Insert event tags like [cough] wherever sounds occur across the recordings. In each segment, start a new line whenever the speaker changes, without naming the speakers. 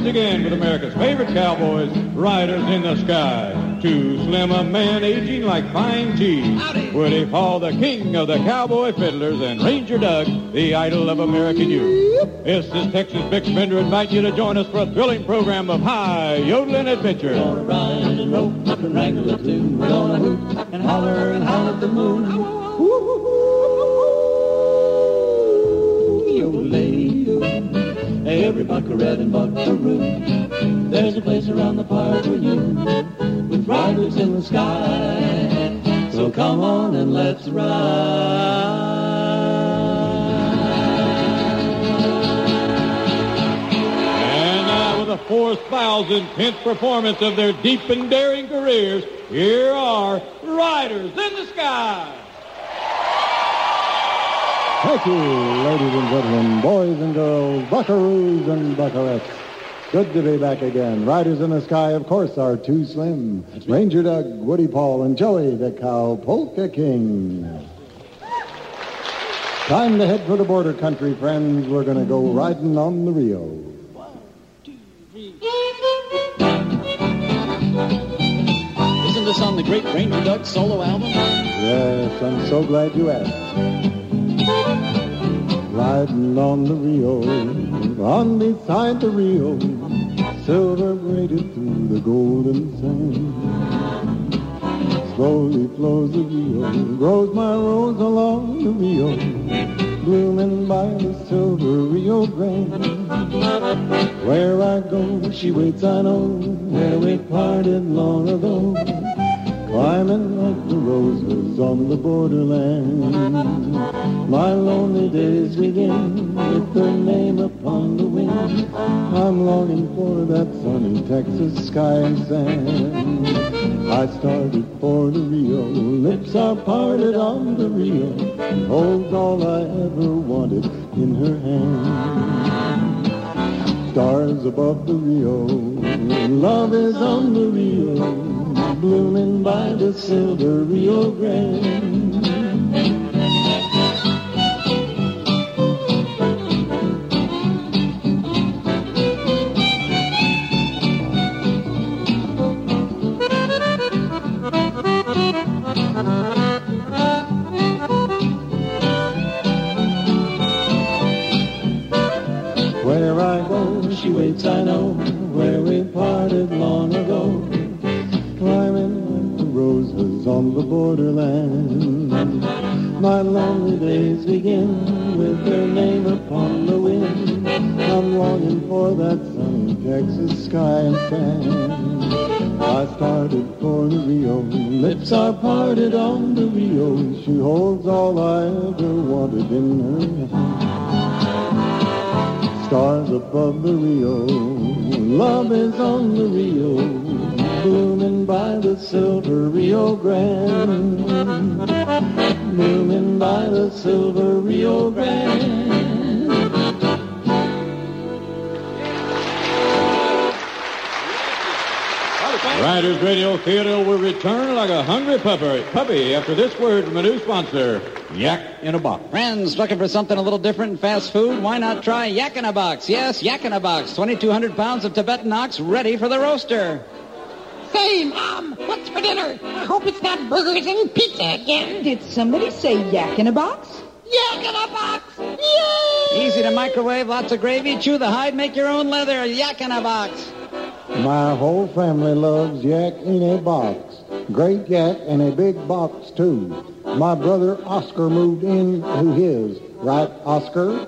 once again with America's favorite cowboys, Riders in the Sky. Too slim a man aging like fine cheese. Howdy, Woody Paul, the king of the cowboy fiddlers, and Ranger Doug, the idol of American youth. This is Texas Bix Bender inviting you to join us for a thrilling program of high yodeling adventure.
gonna ride and rope and wrangle the tune. We're gonna hoot and holler and holler at the moon. Yodelay, every buckaroo and buckaroo. There's a place around the park for you with riders in the sky. So come on and let's ride.
And now with the 4,010th performance of their deep and daring careers, here are Riders in the Sky.
Thank you, ladies and gentlemen, boys and girls, buckaroos and buckarettes. Good to be back again. Riders in the Sky, of course, are too slim. Ranger Doug, Woody Paul, and Joey the Cow Polka King. Time to head for the border country, friends. We're going to go riding on the Rio.
Isn't this on the great Ranger Doug solo album?
Yes, I'm so glad you asked. Riding on the Rio, on beside the Rio, silver braided through the golden sand. Slowly flows the Rio, grows my rose along the Rio, blooming by the silver Rio Grande. Where I go, she waits, I know, where we parted long ago climbing like the roses on the borderland. My lonely days begin with her name upon the wind. I'm longing for that sunny Texas sky and sand. I started for the Rio, lips are parted on the Rio, holds all I ever wanted in her hand. Stars above the Rio, love is on the Rio, blooming by the silver Rio Grande. Where I go, she waits, I know, where we parted long
return like a hungry puppy, puppy after this word from a new sponsor, Yak in a Box.
Friends, looking for something a little different in fast food? Why not try Yak in a Box? Yes, Yak in a Box. 2,200 pounds of Tibetan ox ready for the roaster.
Say, Mom, what's for dinner? I hope it's not burgers and pizza again.
Did somebody say yak in a box?
Yak in a box! Yay!
Easy to microwave, lots of gravy. Chew the hide, make your own leather. Yak in a Box.
My whole family loves yak in a box. Great yak and a big box, too. My brother Oscar moved in to his. Right, Oscar?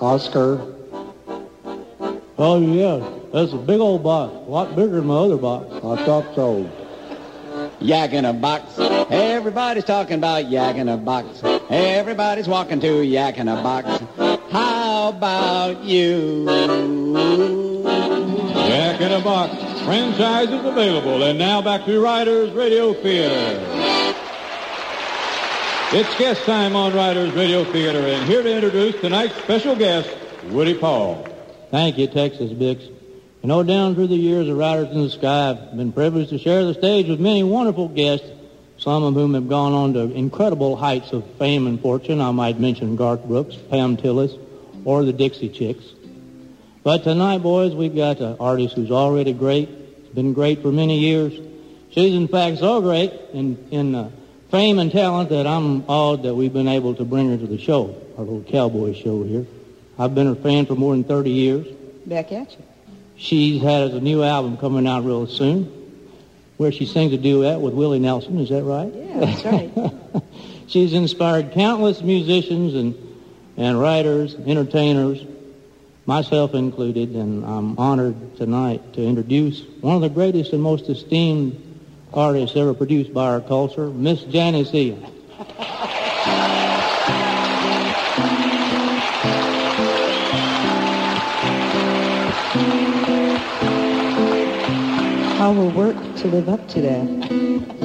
Oscar.
Oh, yeah. That's a big old box. A lot bigger than my other box.
I thought so.
Yak in a Box. Everybody's talking about yak in a box. Everybody's walking to yak in a box. How about you?
Yak in a Box. Franchise is available. And now back to Riders Radio Theater. It's guest time on Riders Radio Theater. And here to introduce tonight's special guest, Woody Paul.
Thank you, Texas Bix. You know, down through the years of Riders in the Sky, I've been privileged to share the stage with many wonderful guests, some of whom have gone on to incredible heights of fame and fortune. I might mention Garth Brooks, Pam Tillis, or the Dixie Chicks. But tonight, boys, we've got an artist who's already great, been great for many years. She's in fact so great in, in uh, fame and talent that I'm awed that we've been able to bring her to the show, our little cowboy show here. I've been her fan for more than 30 years.
Back at you.
She's has a new album coming out real soon where she sings a duet with Willie Nelson. Is that right?
Yeah, that's right. [laughs]
She's inspired countless musicians and, and writers, entertainers, myself included, and I'm honored tonight to introduce one of the greatest and most esteemed artists ever produced by our culture, Miss Janis Ian.
I will work to live up to that.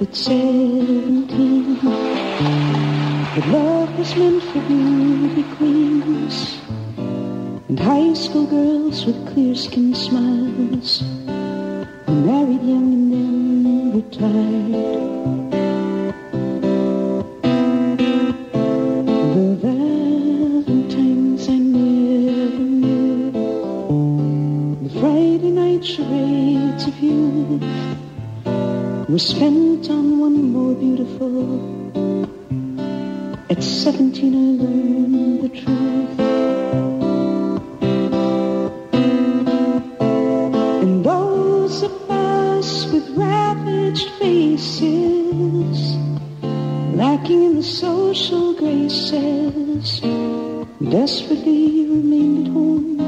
At seventeen. That love was meant for beauty queens and high school girls with clear skin smiles who married young and then retired. Charades of youth were spent on one more beautiful. At 17 I learned the truth. And those of us with ravaged faces, lacking in the social graces, desperately remained at home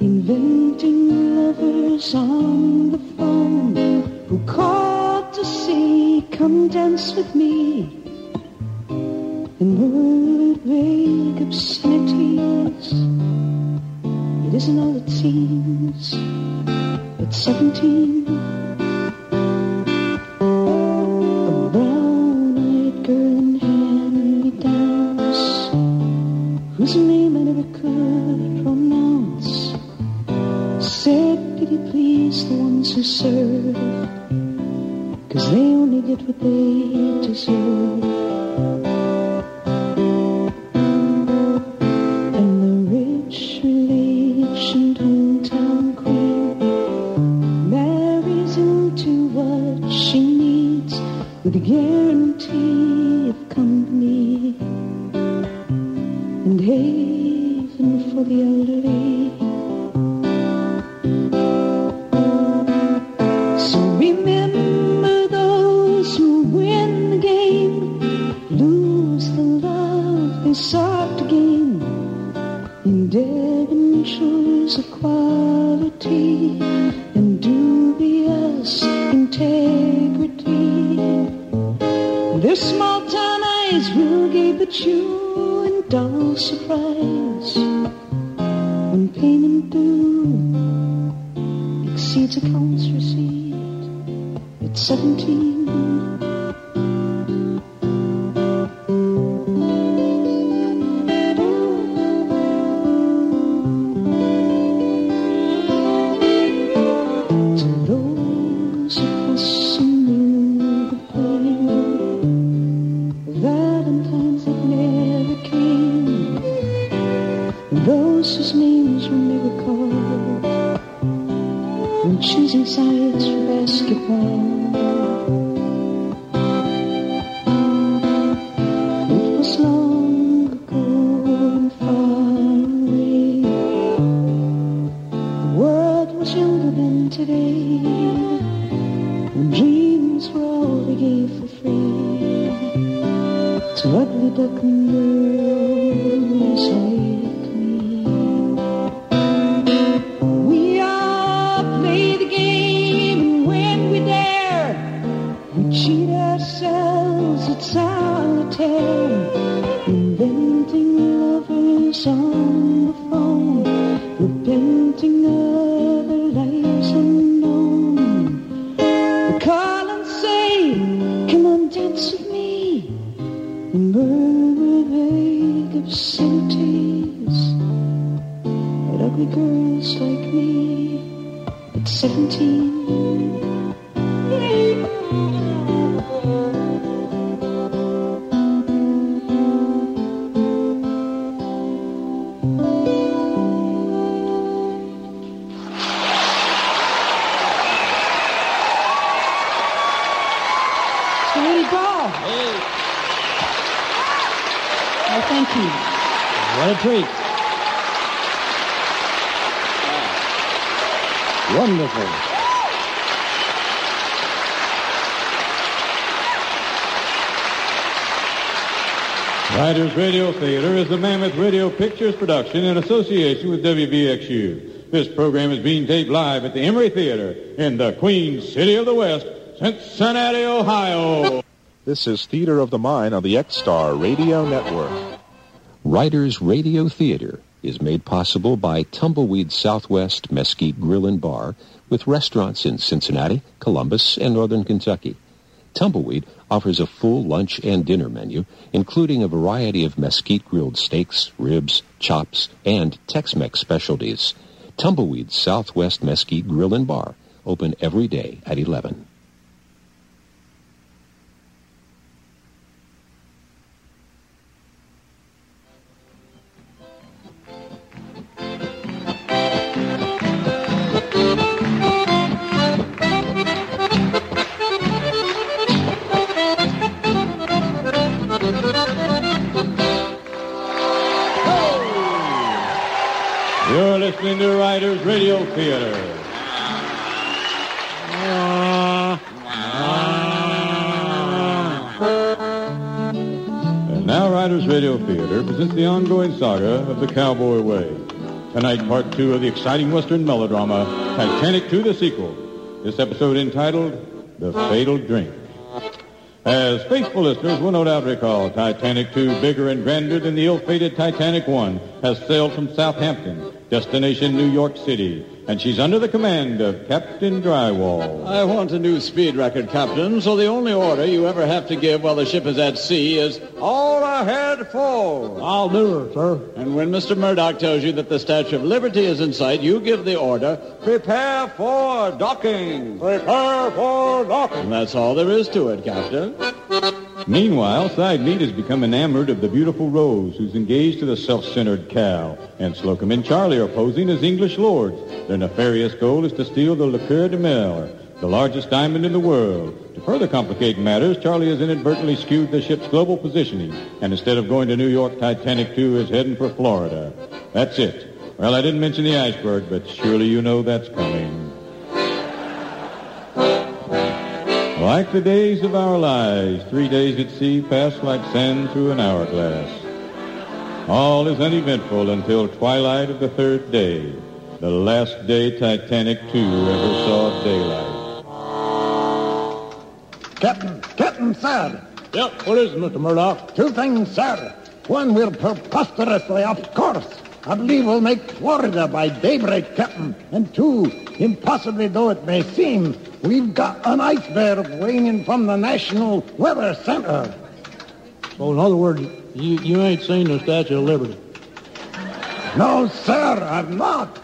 inventing lovers on come dance with me. And word vague obscenities. It isn't all it seems. At 17, a brown-eyed girl in hand-me-downs whose name I never could pronounce said, "Did pity please the ones who serve, cause they only get what they deserve. And the rich relationed hometown queen marries into what she needs with Their small town eyes will gape at you in dull surprise when payment due exceeds accounts received at 17. Was younger than today, when dreams were all we gave for free. To ugly girls like
What a.
Wonderful.
Riders Radio Theater is the Mammoth Radio Pictures production in association with WVXU. This program is being taped live at the Emery Theater in the Queen City of the West, Cincinnati, Ohio.
This is Theater of the Mind on the X-Star Radio Network.
Riders Radio Theater is made possible by Tumbleweed Southwest Mesquite Grill and Bar with restaurants in Cincinnati, Columbus, and Northern Kentucky. Tumbleweed offers a full lunch and dinner menu, including a variety of mesquite grilled steaks, ribs, chops, and Tex-Mex specialties. Tumbleweed Southwest Mesquite Grill and Bar, open every day at 11.
To Riders Radio Theater. And now Riders Radio Theater presents the ongoing saga of the Cowboy Way. Tonight, part two of the exciting Western melodrama, Titanic 2, the sequel. This episode entitled The Fatal Drink. As faithful listeners will no doubt recall, Titanic 2, bigger and grander than the ill-fated Titanic 1, has sailed from Southampton, destination New York City, and she's under the command of Captain Drywall.
I want a new speed record, Captain, so the only order you ever have to give while the ship is at sea is all ahead full.
I'll do her, sir.
And when Mr. Murdoch tells you that the Statue of Liberty is in sight, you give the order, prepare for docking.
Prepare for docking.
And that's all there is to it, Captain.
Meanwhile, Side Meat has become enamored of the beautiful Rose, who's engaged to the self-centered Cal, and Slocum and Charlie are posing as English lords. Their nefarious goal is to steal the Le Coeur de Mer, the largest diamond in the world. To further complicate matters, Charlie has inadvertently skewed the ship's global positioning, and instead of going to New York, Titanic 2 is heading for Florida. That's it. Well, I didn't mention the iceberg, but surely you know that's coming. Like the days of our lives, three days at sea pass like sand through an hourglass. All is uneventful until twilight of the third day, the last day Titanic 2 ever saw daylight.
Captain, Captain, sir.
Yep, what is it, Mr. Murdoch?
Two things, sir. One, we're preposterously off course. I believe we'll make Florida by daybreak, Captain. And two, impossibly though it may seem, we've got an iceberg weighing in from the National Weather Center.
So, in other words, you, you ain't seen the Statue of Liberty.
No, sir, I've not.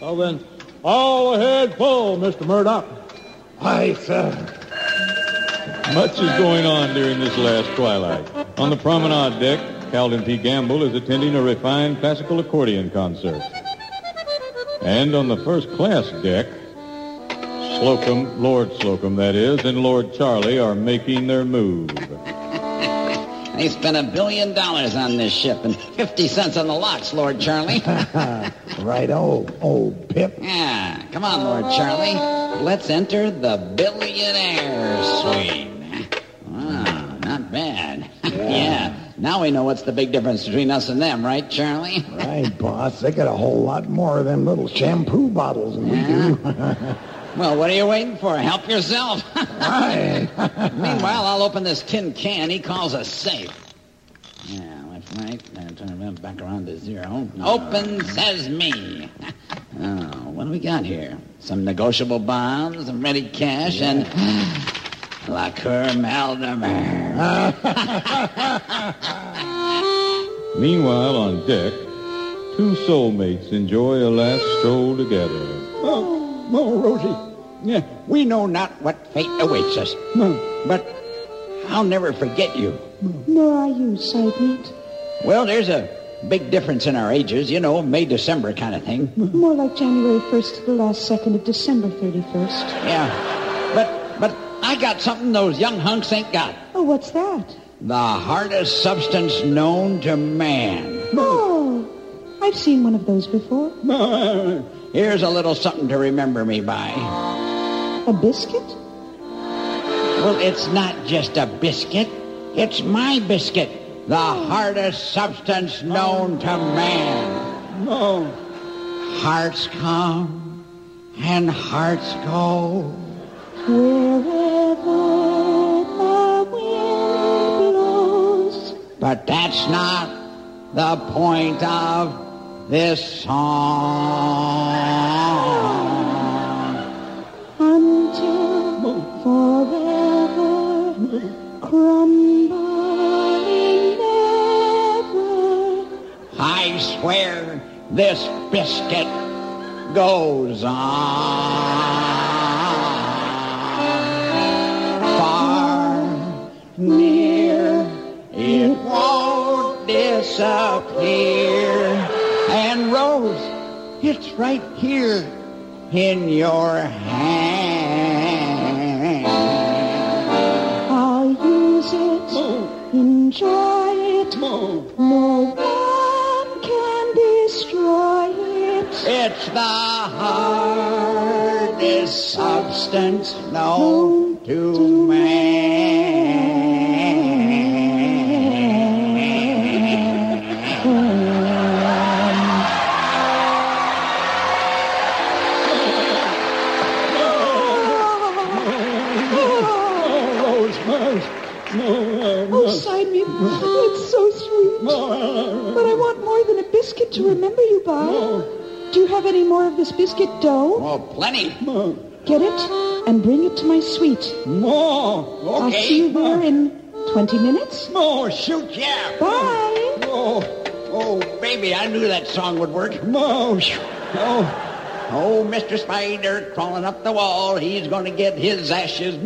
Well, then, all ahead full, Mr. Murdoch.
Aye, sir.
Much is going on during this last twilight. On the promenade deck, Calvin P. Gamble is attending a refined classical accordion concert. And on the first class deck, Slocum, Lord Slocum that is, and Lord Charlie are making their move. [laughs]
They spent a billion dollars on this ship and 50 cents on the locks, Lord Charlie. [laughs] [laughs]
Right, old, old Pip.
Yeah, come on, Lord Charlie. Let's enter the billionaire suite. Wow, not bad. Yeah. Now we know what's the big difference between us and them, right, Charlie?
Right, boss. They got a whole lot more of them little shampoo bottles than we do. [laughs]
Well, what are you waiting for? Help yourself.
Aye. [laughs]
Meanwhile, I'll open this tin can he calls a safe. Yeah, left, right, then turn around, back around to zero. Open sesame. [laughs] Oh, what do we got here? Some negotiable bonds, some ready cash, and Liqueur Maldemer. [laughs]
Meanwhile, on deck, two soulmates enjoy a last stroll together.
no, Rosie.
Yeah, we know not what fate awaits us, No. but I'll never forget you.
Nor are you, side meat.
Well, there's a big difference in our ages, you know, May, December kind of thing.
More like January 1st to the last second of December 31st.
Yeah, but but I got something those young hunks ain't got.
Oh, what's that?
The hardest substance known to man.
Oh, I've seen one of those before. [laughs]
Here's a little something to remember me by.
A biscuit?
Well, it's not just a biscuit. It's my biscuit. The hardest substance known to man.
No.
Hearts come and hearts go.
Wherever
But that's not the point of this song.
Until forever crumbling never.
I swear this biscuit goes on. Far, near, won't disappear. And Rose, it's right here in your hand.
I'll use it, enjoy it. No one can destroy it.
It's the hardest substance known to man.
To remember you by. Do you have any more of this biscuit dough?
Oh, plenty.
Get it and bring it to my suite.
More.
I'll see you there in 20 minutes.
Oh, shoot, yeah.
Bye.
Oh,
Oh, baby, I knew that song would work.
no. Oh,
Oh, Mr. Spider crawling up the wall, he's going to get his ashes.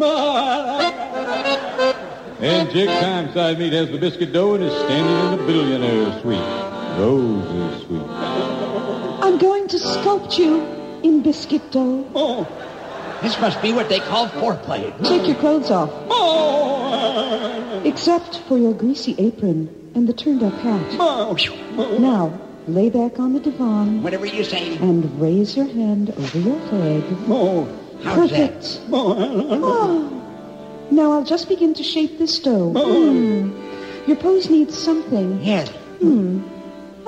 And Jig Time Side Meat has the biscuit dough and is standing in the billionaire suite. Rose's suite.
I'm going to sculpt you in biscuit dough.
oh,
This must be what they call foreplay.
Take your clothes off,
oh,
except for your greasy apron and the turned-up hat.
oh,
Now, lay back on the divan
Whatever you say.
and raise your hand over your head.
oh,
How's that?
Perfect.
oh,
Oh. Now I'll just begin to shape this dough. Hmm. Your pose needs something.
Yes.
Hmm.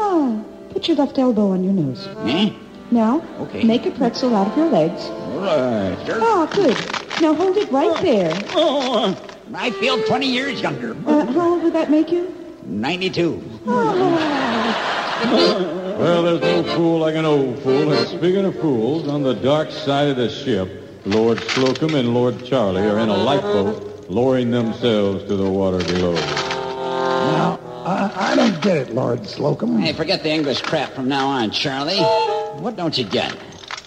Ah, put your left elbow on your nose.
Eh?
Now,
Okay.
make a pretzel out of your legs.
All right, sir.
Ah, good. Now hold it right there.
oh,
I feel 20 years younger.
Uh, how old would that make you?
92. [laughs]
Well, there's no fool like an old fool. And speaking of fools, on the dark side of the ship, Lord Slocum and Lord Charlie are in a lifeboat, lowering themselves to the water below.
I, I don't get it, Lord Slocum.
Hey, forget the English crap from now on, Charlie. What don't you get?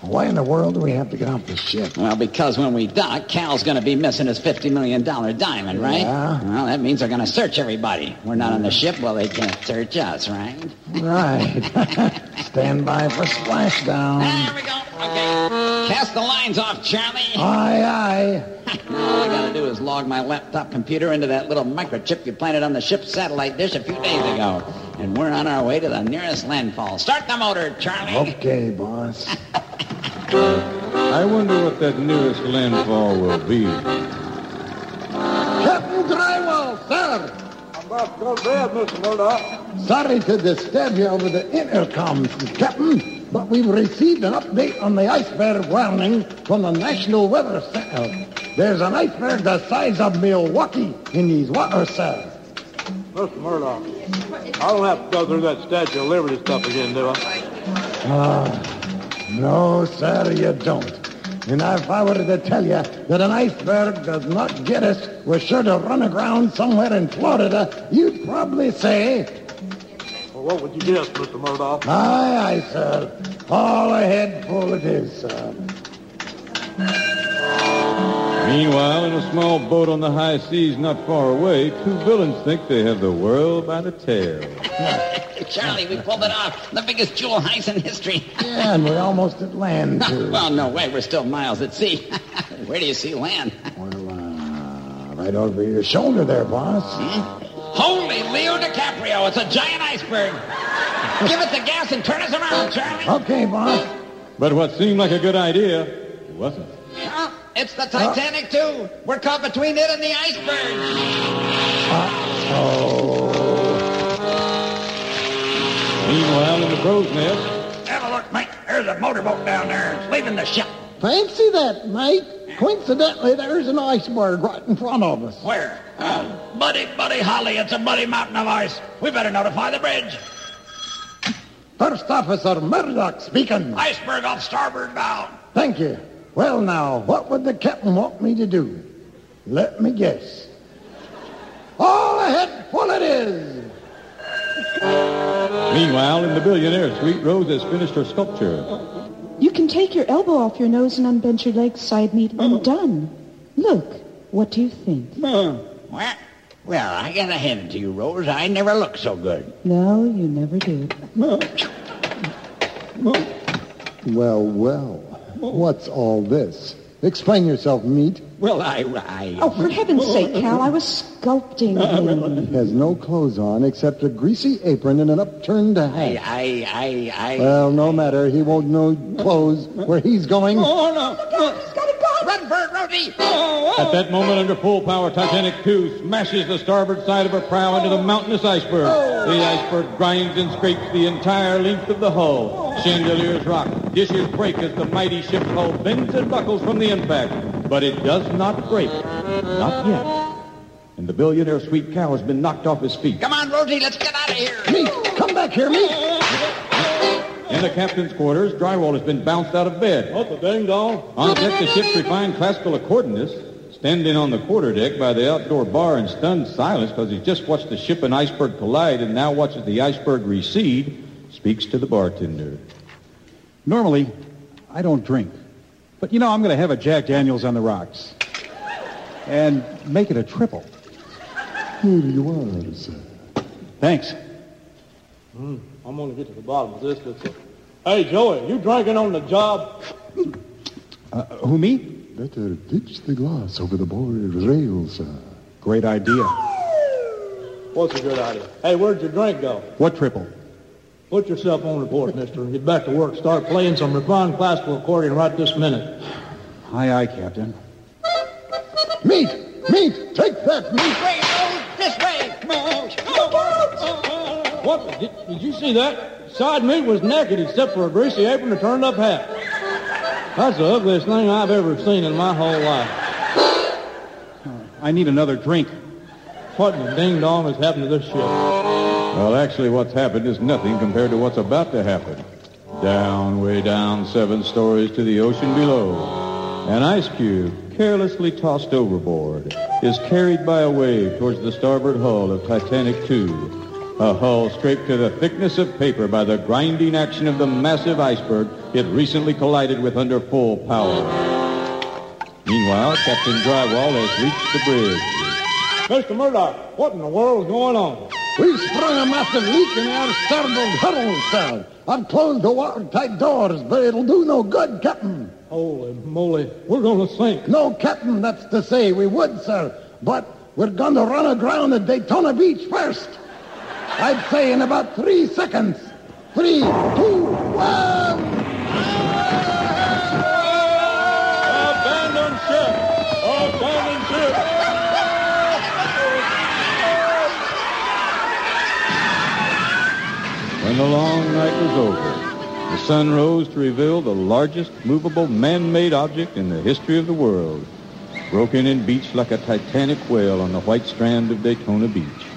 Why in the world do we have to get off the ship?
Well, because when we dock, Cal's going to be missing his $50 million diamond, right?
Yeah.
Well, that means they're going to search everybody. We're not on the ship, well, they can't search us, right?
Right. [laughs] Stand by for splashdown.
There we go. Okay. Cast the lines off, Charlie.
Aye, aye. [laughs]
All I got to do is log my laptop computer into that little microchip you planted on the ship's satellite dish a few days ago. And we're on our way to the nearest landfall. Start the motor, Charlie.
Okay, boss.
I wonder what that nearest landfall will be.
Captain Drywall, sir.
I'm about to go to bed, Mr. Murdoch.
Sorry to disturb you over the intercom, Captain, but we've received an update on the iceberg warning from the National Weather Center. There's an iceberg the size of Milwaukee in these waters, sir.
Mr. Murdoch, I don't have to go through that Statue of Liberty stuff again, do I?
Ah, no, sir, you don't. And if I were to tell you that an iceberg does not get us, we're sure to run aground somewhere in Florida, you'd probably say,
Well, what would you guess, Mr. Murdoch?
aye, aye, sir. All ahead full it is, sir.
Meanwhile, in a small boat on the high seas not far away, two villains think they have the world by the tail. [laughs]
Charlie, we pulled it off. The biggest jewel heist in history. [laughs]
Yeah, and we're almost at land, [laughs] too.
well, no way. We're still miles at sea. Where do you see land?
well, uh, right over your shoulder there, boss.
Holy Leo DiCaprio, it's a giant iceberg. Give it the gas and turn us around, Charlie.
Okay, boss.
But what seemed like a good idea, it wasn't.
Huh? It's the Titanic, too. We're caught between it and the iceberg.
oh Meanwhile, in the crow's nest,
Have a look, mate. There's a motorboat down there. It's leaving the ship.
Fancy that, mate. Coincidentally, there's an iceberg right in front of us.
Where? Uh, buddy, buddy, Holly, it's a muddy mountain of ice. We better notify the bridge.
First Officer Murdoch speaking.
Iceberg off starboard bow.
Thank you. Well, now, what would the captain want me to do? Let me guess. All ahead full it is.
meanwhile, in the billionaire suite, Rose has finished her sculpture.
You can take your elbow off your nose and unbend your legs side meat and done. Look, what do you think?
What? Well, I gotta hand it to you, Rose. I never looked so good.
No, you never did.
Well, well. What's all this? Explain yourself, meat.
Well, I, I...
Oh, for heaven's sake, Cal, I was sculpting [laughs] him.
He has no clothes on except a greasy apron and an upturned hat.
I, I, I...
Well, no matter. He won't know clothes where he's going.
Oh, no. Run Rosie.
At that moment, under full power, Titanic 2 smashes the starboard side of her prow into the mountainous iceberg. The iceberg grinds and scrapes the entire length of the hull. Chandeliers rock, dishes break as the mighty ship's hull bends and buckles from the impact. But it does not break. Not yet. And the billionaire suite Cal has been knocked off his feet.
Come on, Rosie, let's get out of here.
Meat, come back here, meat.
In the captain's quarters, drywall has been bounced out of bed.
What the ding dong?
On deck, the ship's refined classical accordionist, standing on the quarterdeck by the outdoor bar in stunned silence because he's just watched the ship and iceberg collide and now watches the iceberg recede, speaks to the bartender.
Normally, I don't drink. But you know, I'm going to have a Jack Daniels on the rocks. And make it a triple.
Here you are, sir.
Thanks.
Hmm, I'm going to get to the bottom of this. That's it. Hey, Joey, you drinking on the job?
Uh, who, me?
Better ditch the glass over the board rail, sir.
Great idea.
What's a good idea? Hey, where'd your drink go?
What triple?
Put yourself on report, mister, and get back to work. Start playing some refined classical accordion right this minute.
Aye, aye, Captain.
Meat, meat, take that, meat.
Way, Rose, this way.
What? Did, did you see that? Side meat was naked except for a greasy apron and a turned up hat. That's the ugliest thing I've ever seen in my whole life.
I need another drink.
What in the ding dong has happened to this ship?
Well, actually, what's happened is nothing compared to what's about to happen. Down, way down, seven stories to the ocean below. An ice cube, carelessly tossed overboard, is carried by a wave towards the starboard hull of Titanic II. A hull scraped to the thickness of paper by the grinding action of the massive iceberg it recently collided with under full power. Meanwhile, Captain Drywall has reached the bridge.
Mr. Murdoch, what in the world is going on?
We've sprung a massive leak in our starboard huddle, sir. I've closed the watertight doors, but it'll do no good, Captain.
Holy moly, we're going to sink.
No, Captain, that's to say we would, sir. But we're going to run aground at Daytona Beach first. I'd say in about three seconds. Three, two, one.
Abandon ship! Abandon ship! When the long night was over, the sun rose to reveal the largest movable man-made object in the history of the world, broken and beached like a titanic whale on the white strand of Daytona Beach.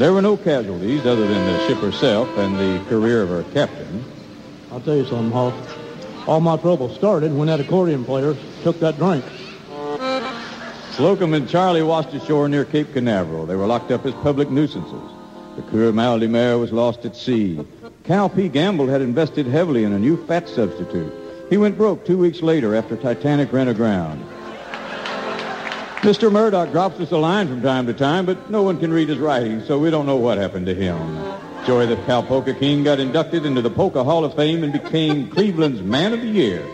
There were no casualties other than the ship herself and the career of her captain.
I'll tell you something, Hoff. All my trouble started when that accordion player took that drink.
Slocum and Charlie washed ashore near Cape Canaveral. They were locked up as public nuisances. The Coeur Mal de Mer was lost at sea. Cal P. Gamble had invested heavily in a new fat substitute. He went broke two weeks later after Titanic ran aground. Mr. Murdoch drops us a line from time to time, but no one can read his writing, so we don't know what happened to him. Joey the Cowpoke King got inducted into the Polka Hall of Fame and became Cleveland's Man of the Year.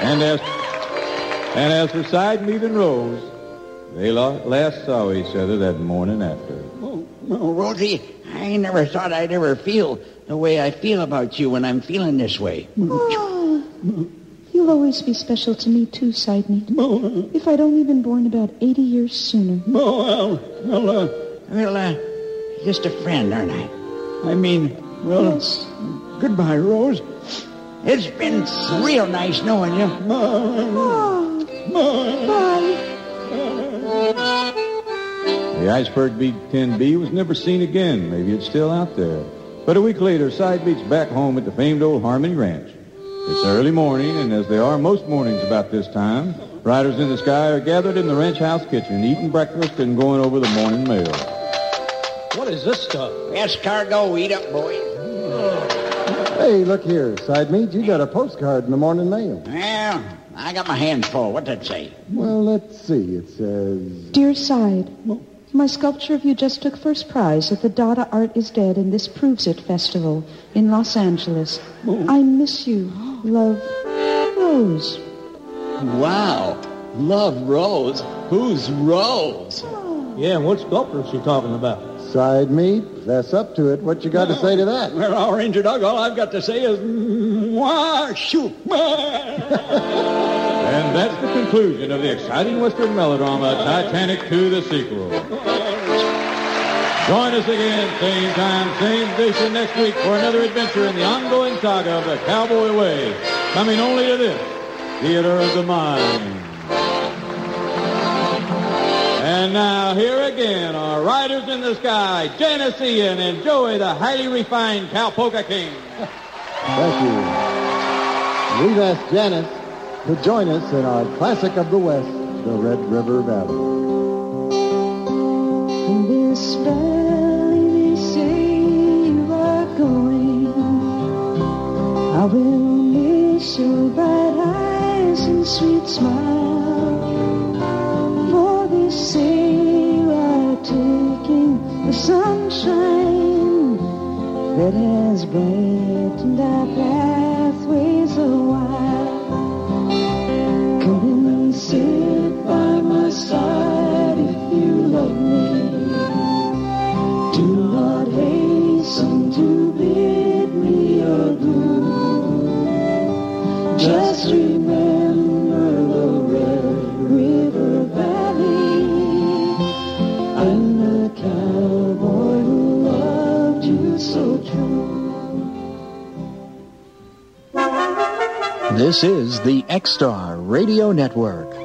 And as and as for Side Meat and Rose, they last saw each other that morning after.
Oh, oh, Rosie, I never thought I'd ever feel the way I feel about you when I'm feeling this way.
Oh, mm. You'll always be special to me too, Side Meat. If I'd only been born about 80 years sooner.
Oh, well, well, uh,
Well, uh, just a friend, aren't I?
I mean, well,
Yes.
goodbye, Rose.
It's been real nice knowing you.
Oh, bye.
The iceberg B-10B was never seen again. Maybe it's still out there. But a week later, Side Meat's back home at the famed old Harmony Ranch. It's early morning, and as they are most mornings about this time, riders in the sky are gathered in the ranch house kitchen, eating breakfast and going over the morning mail.
What is this stuff?
That's cargo. eat up, boys.
Hey, look here, Side Meat. You got a postcard in the morning mail.
Well, I got my hands full. What'd that say?
Well, let's see. It says...
Dear Side, my sculpture of you just took first prize at the Dada Art is Dead and This Proves It Festival in Los Angeles. I miss you. Love, Rose.
Wow. Love Rose. Who's Rose?
Yeah, and what sculptor is she talking about?
Side me. That's up to it. What you got to say to that?
Well, our Ranger Doug, all I've got to say is, mwah, shoot.
And that's the conclusion of the exciting Western melodrama, Titanic 2, the sequel. Join us again, same time, same station next week for another adventure in the ongoing saga of the Cowboy Way, coming only to this Theater of the Mind. And now, here again are Riders in the Sky, Janis Ian and Joey, the highly refined Cowpoke King.
Thank you. We've asked Janis to join us in our classic of the West, the Red River Valley.
They say you are going. I will miss your bright eyes and sweet smile. For they say you are taking the sunshine that has brightened
Star Radio Network.